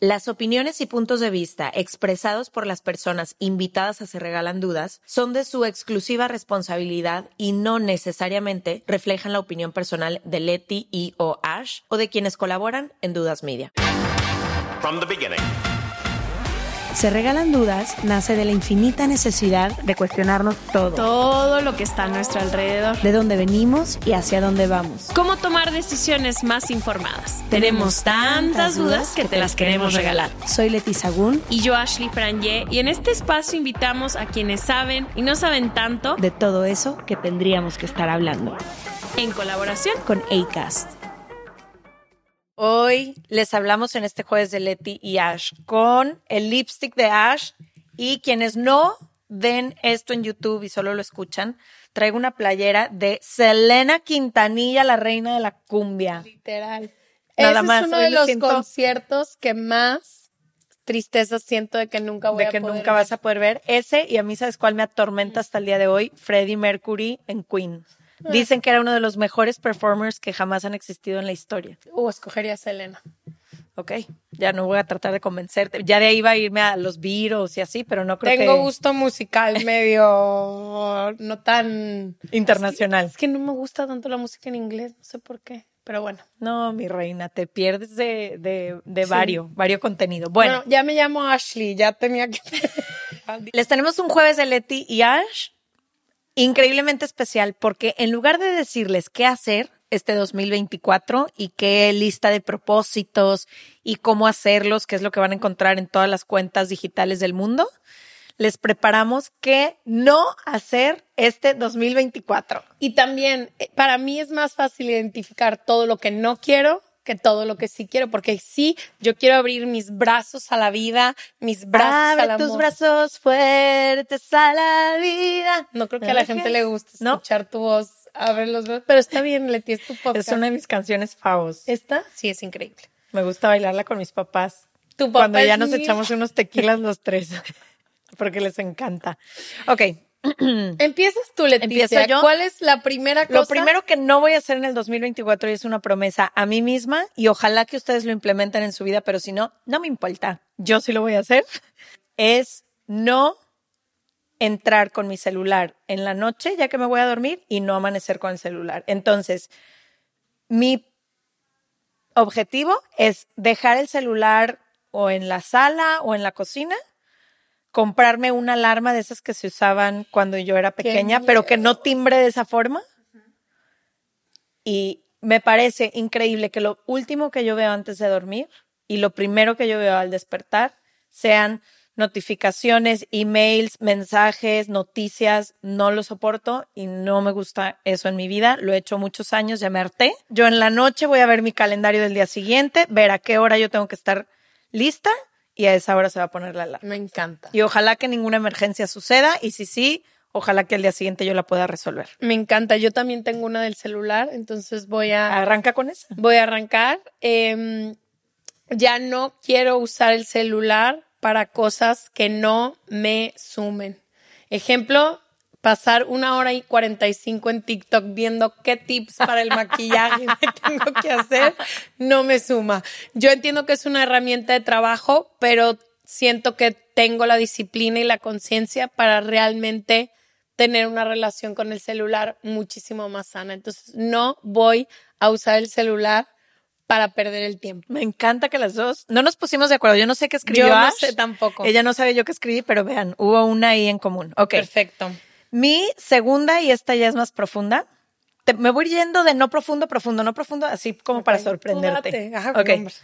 Las opiniones y puntos de vista expresados por las personas invitadas a Se Regalan Dudas son de su exclusiva responsabilidad y no necesariamente reflejan la opinión personal de Leti y o Ash o de quienes colaboran en Dudas Media. Se regalan dudas nace de la infinita necesidad de cuestionarnos todo. todo lo que está a nuestro alrededor. De dónde venimos y hacia dónde vamos. ¿Cómo tomar decisiones más informadas? Tenemos tantas dudas que te las queremos regalar. Soy Leti Sagún. Y yo, Ashley Franje, y en este espacio invitamos a quienes saben y no saben tanto De todo eso que tendríamos que estar hablando. en colaboración Con ACAST. Hoy les hablamos en este jueves de Leti y Ash con el lipstick de Ash y quienes no ven esto en YouTube y solo lo escuchan, traigo una playera de Selena Quintanilla, la reina de la cumbia. Literal. Nada Ese más, es uno hoy de lo los siento- conciertos que más tristeza siento de que nunca voy de a que poder nunca ver. vas a poder ver ese y a mí sabes cuál me atormenta hasta el día de hoy, Freddie Mercury en Queen. Ah. Dicen que era uno de los mejores performers que jamás han existido en la historia. Uh, escogería a Selena. Ok, ya no voy a tratar de convencerte. Ya de ahí iba a irme a los Beatles y así, pero no creo Tengo que gusto musical medio no tan internacional. es que no me gusta tanto la música en inglés, no sé por qué, pero bueno. No, mi reina, te pierdes de, de, de vario, vario contenido. Bueno, Bueno, ya me llamo Ashley, ya tenía que les tenemos un jueves de Leti y Ash increíblemente especial porque en lugar de decirles qué hacer este 2024 y qué lista de propósitos y cómo hacerlos, que es lo que van a encontrar en todas las cuentas digitales del mundo, les preparamos qué no hacer este 2024. Y también, eh, para mí es más fácil identificar todo lo que no quiero que todo lo que sí quiero, porque sí, yo quiero abrir mis brazos a la vida, mis brazos Abre al tus amor. brazos fuertes a la vida. No creo que a la gente le guste ¿No? escuchar tu voz, abre los brazos, pero está bien, Leti, es tu podcast. Es una de mis canciones favos. ¿Esta? Sí, es increíble. Me gusta bailarla con mis papás. Tu papá Cuando ya nos echamos unos tequilas los tres. Porque les encanta. Ok. Empiezas tú, Leticia. Yo. ¿Cuál es la primera cosa? Lo primero que no voy a hacer en el 2024 y es una promesa a mí misma y ojalá que ustedes lo implementen en su vida, pero si no, no me importa. Yo sí lo voy a hacer. Es no entrar con mi celular en la noche ya que me voy a dormir y no amanecer con el celular. Entonces, mi objetivo es dejar el celular o en la sala o en la cocina, comprarme una alarma de esas que se usaban cuando yo era pequeña, pero que no timbre de esa forma. Y me parece increíble que lo último que yo veo antes de dormir y lo primero que yo veo al despertar sean notificaciones, emails, mensajes, noticias, no lo soporto y no me gusta eso en mi vida. Lo he hecho muchos años, ya me harté. Yo en la noche voy a ver mi calendario del día siguiente, ver a qué hora yo tengo que estar lista y a esa hora se va a poner la alarma. Me encanta. Y ojalá que ninguna emergencia suceda y si sí, ojalá que el día siguiente yo la pueda resolver. Me encanta. Yo también tengo una del celular, entonces voy a, Arranca con esa. voy a arrancar. Em, ya no quiero usar el celular para cosas que no me sumen. Ejemplo, pasar una hora y 45 en TikTok viendo qué tips para el maquillaje me tengo que hacer, no me suma. Yo entiendo que es una herramienta de trabajo, pero siento que tengo la disciplina y la conciencia para realmente tener una relación con el celular muchísimo más sana. Entonces, no voy a usar el celular para perder el tiempo. Me encanta que las dos no nos pusimos de acuerdo. Yo no sé qué escribió Yo no Ash. sé tampoco. Ella no sabe yo qué escribí, pero vean, hubo una ahí en común. Ok. Perfecto. Mi segunda, y esta ya es más profunda. Te- me voy yendo de no profundo, profundo, no profundo, así como para sorprenderte. Ajá, Ok. hombre.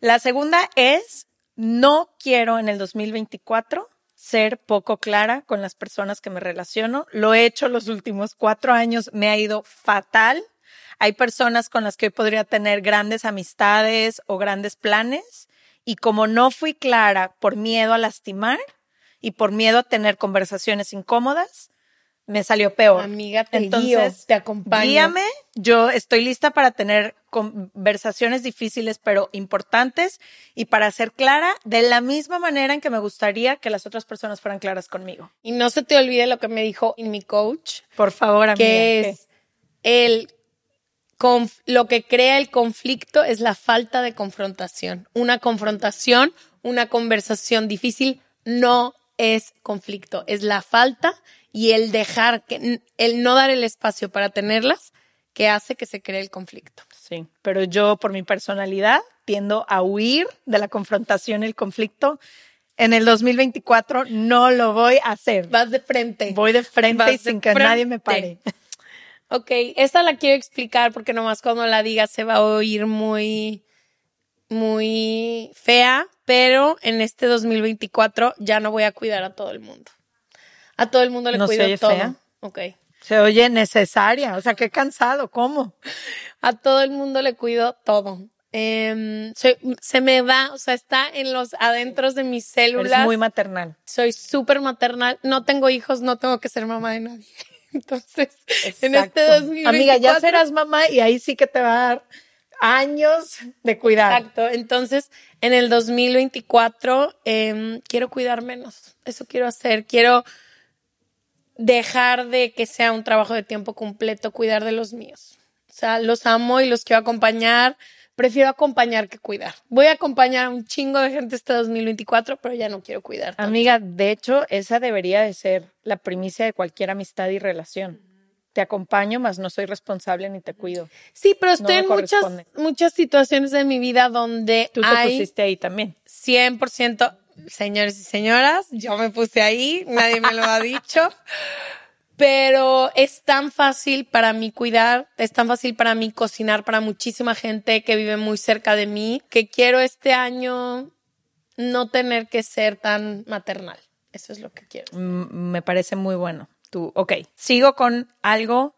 La segunda es, no quiero en el 2024 ser poco clara con las personas que me relaciono. Lo he hecho los últimos cuatro años, me ha ido fatal. Hay personas con las que hoy podría tener grandes amistades o grandes planes y como no fui clara por miedo a lastimar y por miedo a tener conversaciones incómodas, me salió peor. Amiga, te Entonces, guío, te acompaño. Guíame, yo estoy lista para tener conversaciones difíciles pero importantes y para ser clara de la misma manera en que me gustaría que las otras personas fueran claras conmigo. Y no se te olvide lo que me dijo mi coach, Por favor, amiga. que es el lo que crea el conflicto es la falta de confrontación. Una confrontación, una conversación difícil no es conflicto, es la falta y el dejar que el no dar el espacio para tenerlas que hace que se cree el conflicto. Sí, pero yo por mi personalidad tiendo a huir de la confrontación y el conflicto. En el 2024 no lo voy a hacer. Vas de frente. Voy de frente Vas y de sin que frente. nadie me pare. Ok, esta la quiero explicar porque nomás cuando la diga se va a oír muy, muy fea, pero en este 2024 ya no voy a cuidar a todo el mundo. A todo el mundo le ¿No se cuido oye todo. fea? Ok. Se oye necesaria, o sea, qué cansado, ¿cómo? A todo el mundo le cuido todo. Em, soy- se me va, o sea, está en los adentros de mis células. Eres muy maternal. soy súper maternal. No tengo hijos, no tengo que ser mamá de nadie. Entonces, en este Exacto. 2024. Amiga, ya serás mamá y ahí sí que te va a dar años de cuidar. Exacto. Entonces, en el 2024 em, quiero cuidar menos. Eso quiero hacer. Quiero dejar de que sea un trabajo de tiempo completo, cuidar de los míos. O sea, los amo y los quiero acompañar. Prefiero acompañar que cuidar. Voy a acompañar a un chingo de gente este 2024, pero ya no quiero cuidar. tanto. Amiga, de hecho, esa debería de ser la primicia de cualquier amistad y relación. Te acompaño, mas no soy responsable ni te cuido. Sí, pero estoy en muchas, muchas situaciones de mi vida donde Tú te hay pusiste ahí también. 100%, señores y señoras, yo me puse ahí, nadie me lo ha dicho, pero es tan fácil para mí cuidar, es tan fácil para mí cocinar para muchísima gente que vive muy cerca de mí, que quiero este año no tener que ser tan maternal. Eso es lo que quiero. Mm, Me parece muy bueno. Tú, ok, sigo con algo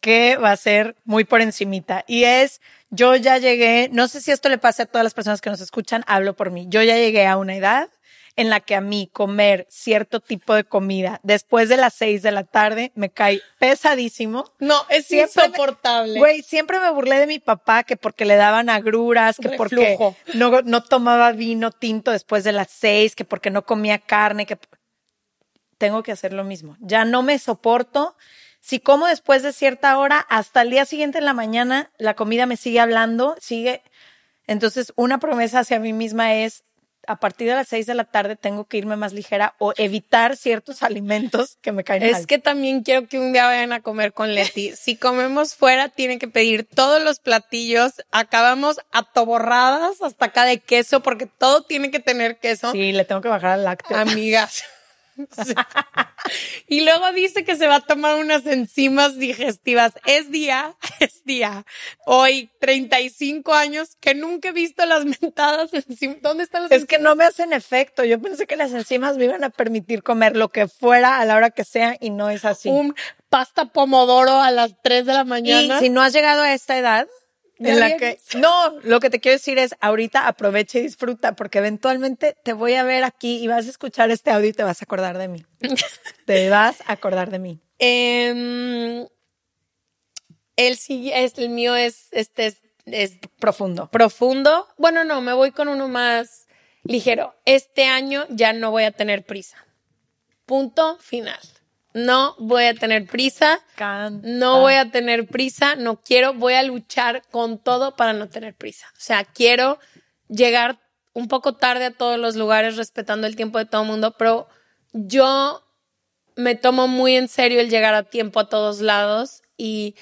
que va a ser muy por encimita y es, yo ya llegué, no sé si esto le pasa a todas las personas que nos escuchan, hablo por mí, yo ya llegué a una edad en la que a mí comer cierto tipo de comida después de las seis de la tarde me cae pesadísimo. No, es Siempre insoportable. Güey, siempre me burlé de mi papá que porque le daban agruras, que porque no, no tomaba vino tinto después de las seis, que porque no comía carne, que tengo que hacer lo mismo. Ya no me soporto. Si como después de cierta hora, hasta el día siguiente en la mañana, la comida me sigue hablando, sigue. Entonces, una promesa hacia mí misma es, a partir de las seis de la tarde tengo que irme más ligera o evitar ciertos alimentos que me caen Es mal. que también quiero que un día vayan a comer con Leti. Si comemos fuera, tienen que pedir todos los platillos. Acabamos atoborradas hasta acá de queso, porque todo tiene que tener queso. Sí, le tengo que bajar al lácteo. Amigas. Sí. Y luego dice que se va a tomar unas enzimas digestivas. Es día, es día. Hoy, 35 años, que nunca he visto las mentadas enzimas. ¿Dónde están las Es que no me hacen efecto. Yo pensé que las enzimas me iban a permitir comer lo que fuera a la hora que sea y no es así. un pasta pomodoro a las 3 de la y mañana? si no has llegado a esta edad en la que vienes. no, lo que te quiero decir es ahorita aprovecha y disfruta porque eventualmente te voy a ver aquí y vas a escuchar este audio y te vas a acordar de mí. te vas a acordar de mí. Em, el, el mío es, este es, es Profundo. profundo. Bueno, no, me voy con uno más ligero. Este año ya no voy a tener prisa. Punto final. No voy a tener prisa. Canta. No voy a tener prisa. No quiero. Voy a luchar con todo para no tener prisa. O sea, quiero llegar un poco tarde a todos los lugares respetando el tiempo de todo el mundo, pero yo me tomo muy en serio el llegar a tiempo a todos lados y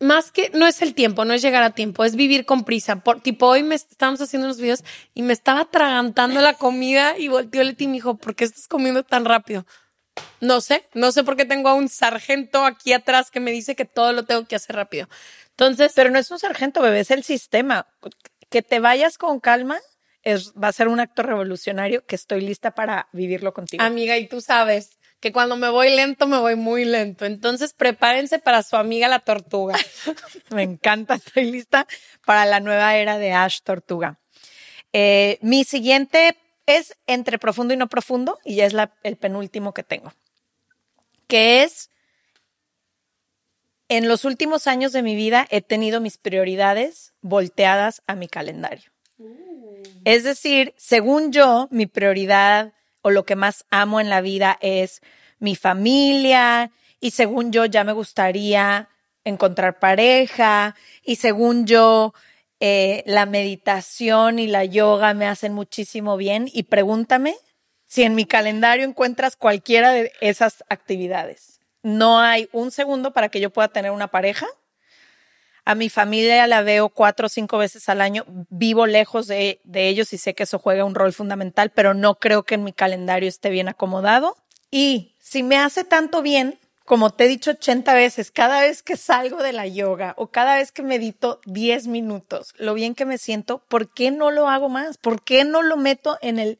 más que no es el tiempo, no es llegar a tiempo, es vivir con prisa. Por, tipo, hoy me estábamos haciendo unos videos y me estaba atragantando la comida y volteó Leti y me dijo, ¿por qué estás comiendo tan rápido? No sé, no sé por qué tengo a un sargento aquí atrás que me dice que todo lo tengo que hacer rápido. Entonces, Pero no es un sargento, bebé, es el sistema. Que te vayas con calma es, va a ser un acto revolucionario que estoy lista para vivirlo contigo. amiga, y tú sabes que cuando me voy lento, me voy muy lento. Entonces, prepárense para su amiga la tortuga. Me encanta, estoy lista para la nueva era de Ash Tortuga. Eh, mi siguiente es entre profundo y no profundo, y ya es la- el penúltimo que tengo, que es, en los últimos años de mi vida he tenido mis prioridades volteadas a mi calendario. Es decir, según yo, mi prioridad o lo que más amo en la vida es mi familia y según yo ya me gustaría encontrar pareja y según yo eh, la meditación y la yoga me hacen muchísimo bien y pregúntame si en mi calendario encuentras cualquiera de esas actividades. No hay un segundo para que yo pueda tener una pareja. A mi familia la veo cuatro o cinco veces al año. Vivo lejos de, de ellos y sé que eso juega un rol fundamental, pero no creo que en mi calendario esté bien acomodado. Y si me hace tanto bien, como te he dicho 80 veces, cada vez que salgo de la yoga o cada vez que medito 10 minutos, lo bien que me siento, ¿por qué no lo hago más? ¿Por qué no lo meto en el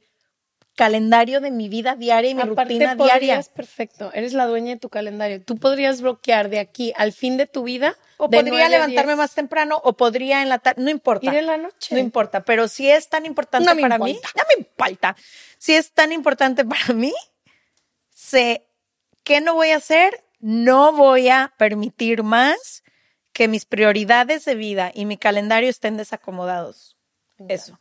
calendario de mi vida diaria y mi Aparte, rutina diaria? podrías, perfecto, eres la dueña de tu calendario. Tú podrías bloquear de aquí al fin de tu vida. O de podría 9 a levantarme 10. más temprano o podría en la tarde, no importa. Ir en la noche. No importa, pero si es tan importante No para mí, no me importa. Si es tan importante para mí, sé qué no voy a hacer, no voy a permitir más que mis prioridades de vida y mi calendario estén desacomodados. Eso.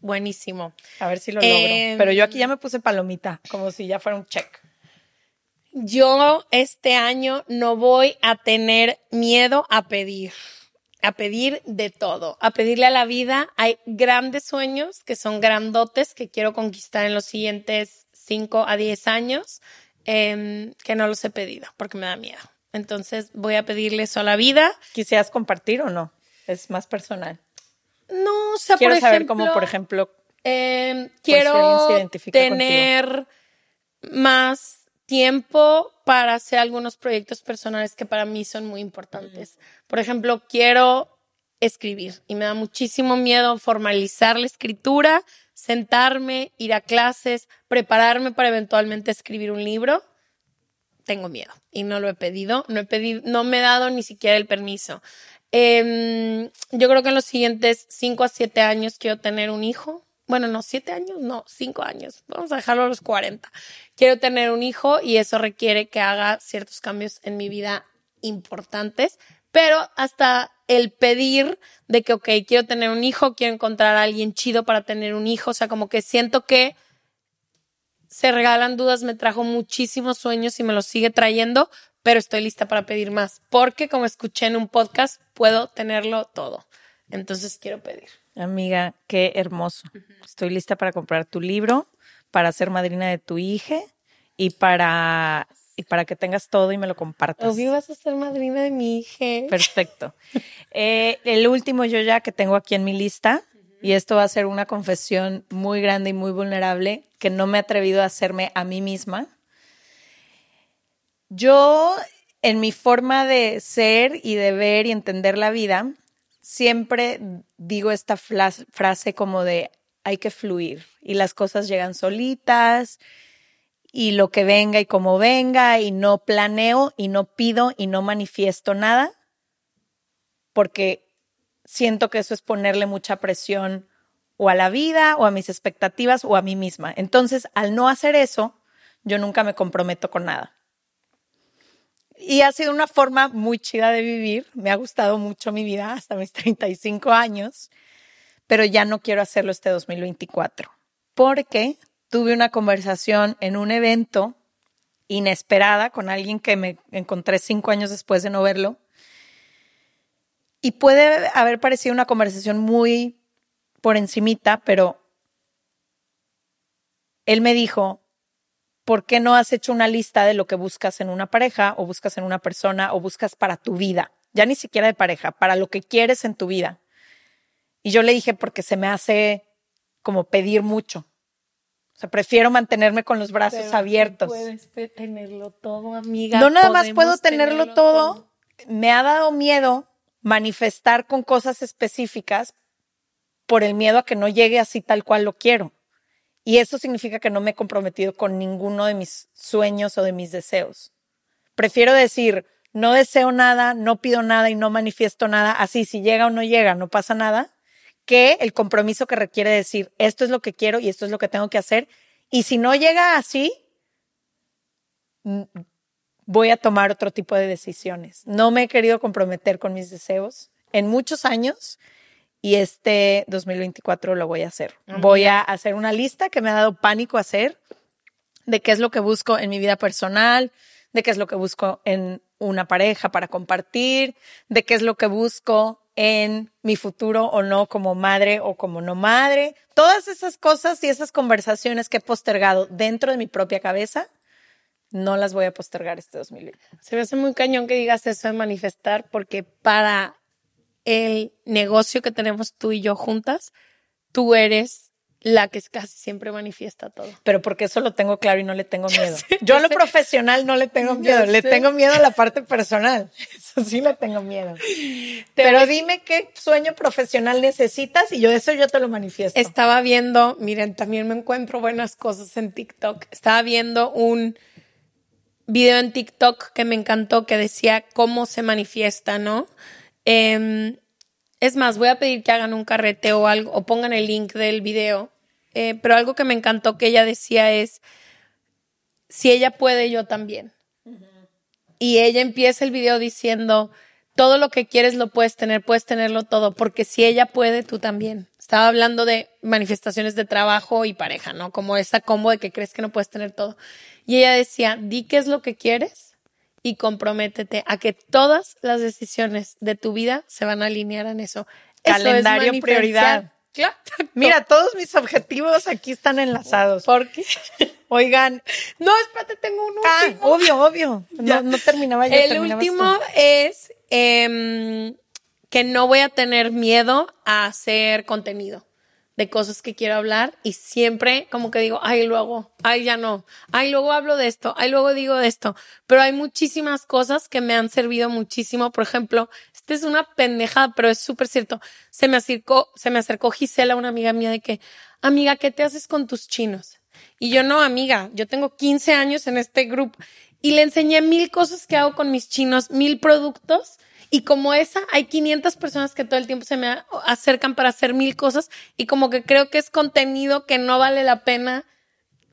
Buenísimo. A ver si lo logro. Em, Pero yo aquí ya me puse palomita, como si ya fuera un check. Yo este año no voy a tener miedo a pedir, a pedir de todo, a pedirle a la vida. Hay grandes sueños que son grandotes que quiero conquistar en los siguientes 5 a 10 años, em, que no los he pedido porque me da miedo. Entonces voy a pedirle eso a la vida. ¿Quisieras compartir o no? Es más personal. No, o sea, Quiero por saber ejemplo, cómo, por ejemplo, Eh, alguien se quiero tener más tiempo para hacer algunos proyectos personales que para mí son muy importantes. Por ejemplo, quiero escribir y me da muchísimo miedo formalizar la escritura, sentarme, ir a clases, prepararme para eventualmente escribir un libro. Tengo miedo y no lo he pedido, no he pedido, no me he dado ni siquiera el permiso. Em, yo creo que en los siguientes 5 a 7 años quiero tener un hijo. Bueno, no, 7 años, no, 5 años. Vamos a dejarlo a los 40. Quiero tener un hijo y eso requiere que haga ciertos cambios en mi vida importantes, pero hasta el pedir de que, ok, quiero tener un hijo, quiero encontrar a alguien chido para tener un hijo, o sea, como que siento que se regalan dudas, me trajo muchísimos sueños y me los sigue trayendo, pero estoy lista para pedir más, porque como escuché en un podcast, puedo tenerlo todo. Entonces quiero pedir. Amiga, qué hermoso. Estoy lista para comprar tu libro, para ser madrina de tu hija y para, y para que tengas todo y me lo compartas. Obvio vas a ser madrina de mi hija. Perfecto. Eh, el último yo ya que tengo aquí en mi lista, y esto va a ser una confesión muy grande y muy vulnerable que no me he atrevido a hacerme a mí misma. Yo, en mi forma de ser y de ver y entender la vida, siempre digo esta frase como de hay que fluir y las cosas llegan solitas y lo que venga y como venga y no planeo y no pido y no manifiesto nada porque siento que eso es ponerle mucha presión o a la vida o a mis expectativas o a mí misma. Entonces, al no hacer eso, yo nunca me comprometo con nada. Y ha sido una forma muy chida de vivir. Me ha gustado mucho mi vida hasta mis 35 años, pero ya no quiero hacerlo este 2024 porque tuve una conversación en un evento inesperada con alguien que me encontré cinco años después de no verlo. Y puede haber parecido una conversación muy por encimita, pero él me dijo, ¿por qué no has hecho una lista de lo que buscas en una pareja o buscas en una persona o buscas para tu vida? Ya ni siquiera de pareja, para lo que quieres en tu vida. Y yo le dije, porque se me hace como pedir mucho. O sea, prefiero mantenerme con los brazos Pero abiertos. Puedes te- tenerlo todo, amiga. No nada más puedo tenerlo todo. Me ha dado miedo manifestar con cosas específicas por el miedo a que no llegue así tal cual lo quiero. Y eso significa que no me he comprometido con ninguno de mis sueños o de mis deseos. Prefiero decir, no deseo nada, no pido nada y no manifiesto nada, así si llega o no llega, no pasa nada, que el compromiso que requiere decir, esto es lo que quiero y esto es lo que tengo que hacer. Y si no llega así, mm, voy a tomar otro tipo de decisiones. No me he querido comprometer con mis deseos en muchos años y este 2024 lo voy a hacer. Voy a hacer una lista que me ha dado pánico hacer de qué es lo que busco en mi vida personal, de qué es lo que busco en una pareja para compartir, de qué es lo que busco en mi futuro o no como madre o como no madre. Todas esas cosas y esas conversaciones que he postergado dentro de mi propia cabeza, no las voy a postergar este 2020. Se me hace muy cañón que digas eso de manifestar, porque para el negocio que tenemos tú y yo juntas, tú eres la que casi siempre manifiesta todo. Pero porque eso lo tengo claro y no le tengo miedo. Yo a lo sé. profesional no le tengo miedo, le sé. tengo miedo a la parte personal. Eso sí le tengo miedo. Pero dime qué sueño profesional necesitas y yo eso yo te lo manifiesto. Estaba viendo, miren, también me encuentro buenas cosas en TikTok. Estaba viendo un video en TikTok que me encantó que decía cómo se manifiesta, ¿no? Em, es más, voy a pedir que hagan un carrete o algo, o pongan el link del video. Eh, pero algo que me encantó que ella decía es, si ella puede, yo también. Y ella empieza el video diciendo, todo lo que quieres lo puedes tener, puedes tenerlo todo, porque si ella puede, tú también. Estaba hablando de manifestaciones de trabajo y pareja, ¿no? Como esa combo de que crees que no puedes tener todo. Y ella decía, di qué es lo que quieres y comprométete a que todas las decisiones de tu vida se van a alinear en eso. Eso es Calendario prioridad. Claro. Mira, todos mis objetivos aquí están enlazados. ¿por qué? Oigan, No, espérate, tengo un ah, último. obvio, obvio. No, no terminaba yo. El último tú. es em, que no voy a tener miedo a hacer contenido de cosas que quiero hablar y siempre como que digo, ay, luego, ay, ya no, ay, luego hablo de esto, ay, luego digo de esto, pero hay muchísimas cosas que me han servido muchísimo. Por ejemplo, esta es una pendejada, pero es súper cierto. Se me acercó, se me acercó Gisela, una amiga mía, de que, amiga, ¿qué te haces con tus chinos? Y yo no, amiga, yo tengo 15 años en este grupo y le enseñé mil cosas que hago con mis chinos, mil productos. Y como esa, hay 500 personas que todo el tiempo se me acercan para hacer mil cosas y como que creo que es contenido que no vale la pena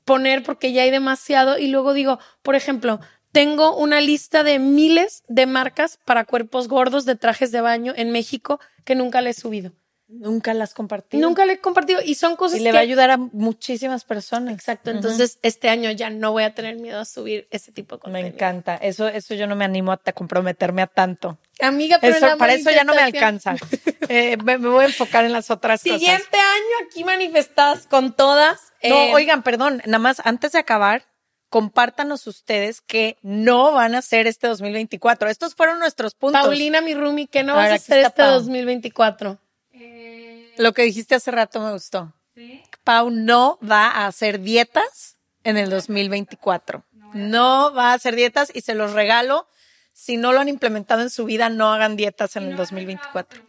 poner porque ya hay demasiado. Y luego digo, por ejemplo, tengo una lista de miles de marcas para cuerpos gordos de trajes de baño en México que nunca le he subido. Nunca las compartí. Nunca le he compartido y son cosas Y le que va a ayudar a muchísimas personas. Exacto, entonces este año ya no voy a tener miedo a subir ese tipo de Me contenido. encanta. Eso, eso yo no me animo a te- comprometerme a tanto. Amiga, pero Eso- para eso ya no me alcanza. Eh, me, me voy a enfocar en las otras cosas. Siguiente año aquí manifestadas con todas. No, Eh, oigan, perdón, nada más antes de acabar, compártanos ustedes que no van a hacer este 2024. Estos fueron nuestros puntos. Paulina, mi roomie, ¿qué no vas a hacer este Pau. 2024? Lo que dijiste hace rato me gustó. Pau no va a hacer dietas en el 2024. No va a hacer dietas y se los regalo. Si no lo han implementado en su vida, no hagan dietas en el 2024.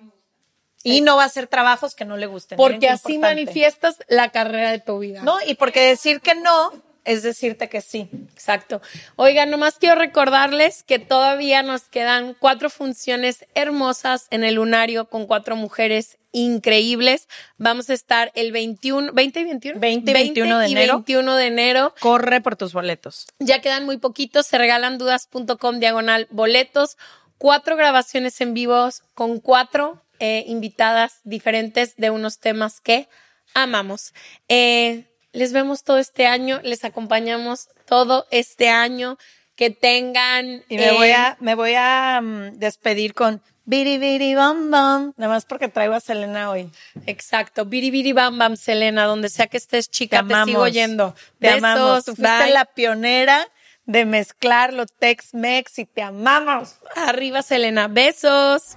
Y no va a hacer trabajos que no le gusten. Porque así importante. manifiestas la carrera de tu vida. No, y porque decir que no es decirte que sí. Exacto. Oigan, nomás quiero recordarles que todavía nos quedan cuatro funciones hermosas en el lunario con cuatro mujeres increíbles. Vamos a estar el 21, 20 y 21. 20 y 21 de y enero. 21 de enero. Corre por tus boletos. Ya quedan muy poquitos, se regalan dudas.com diagonal boletos, cuatro grabaciones en vivos con cuatro eh, invitadas diferentes de unos temas que amamos. Eh, les vemos todo este año, les acompañamos todo este año. que tengan... Y me eh, voy a, me voy a mm, despedir con biri biri bam bam, nada más porque traigo a Selena hoy. Exacto, biri biri bam bam, Selena, donde sea que estés, chica, te, amamos. sigo yendo. Te Besos, amamos. Tú fuiste bye. la pionera de mezclar los Tex-Mex y te amamos. Arriba, Selena, besos.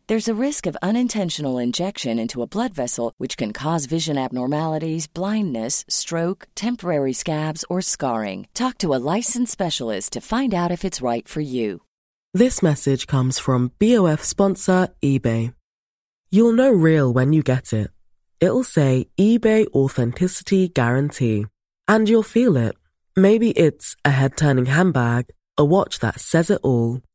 There's a risk of unintentional injection into a blood vessel, which can cause vision abnormalities, blindness, stroke, temporary scabs, or scarring. Talk to a licensed specialist to find out if it's right for you. This message comes from BOF sponsor eBay. You'll know real when you get it. It'll say eBay Authenticity Guarantee. And you'll feel it. Maybe it's a head turning handbag, a watch that says it all,